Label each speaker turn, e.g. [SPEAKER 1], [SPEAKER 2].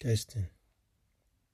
[SPEAKER 1] Testing.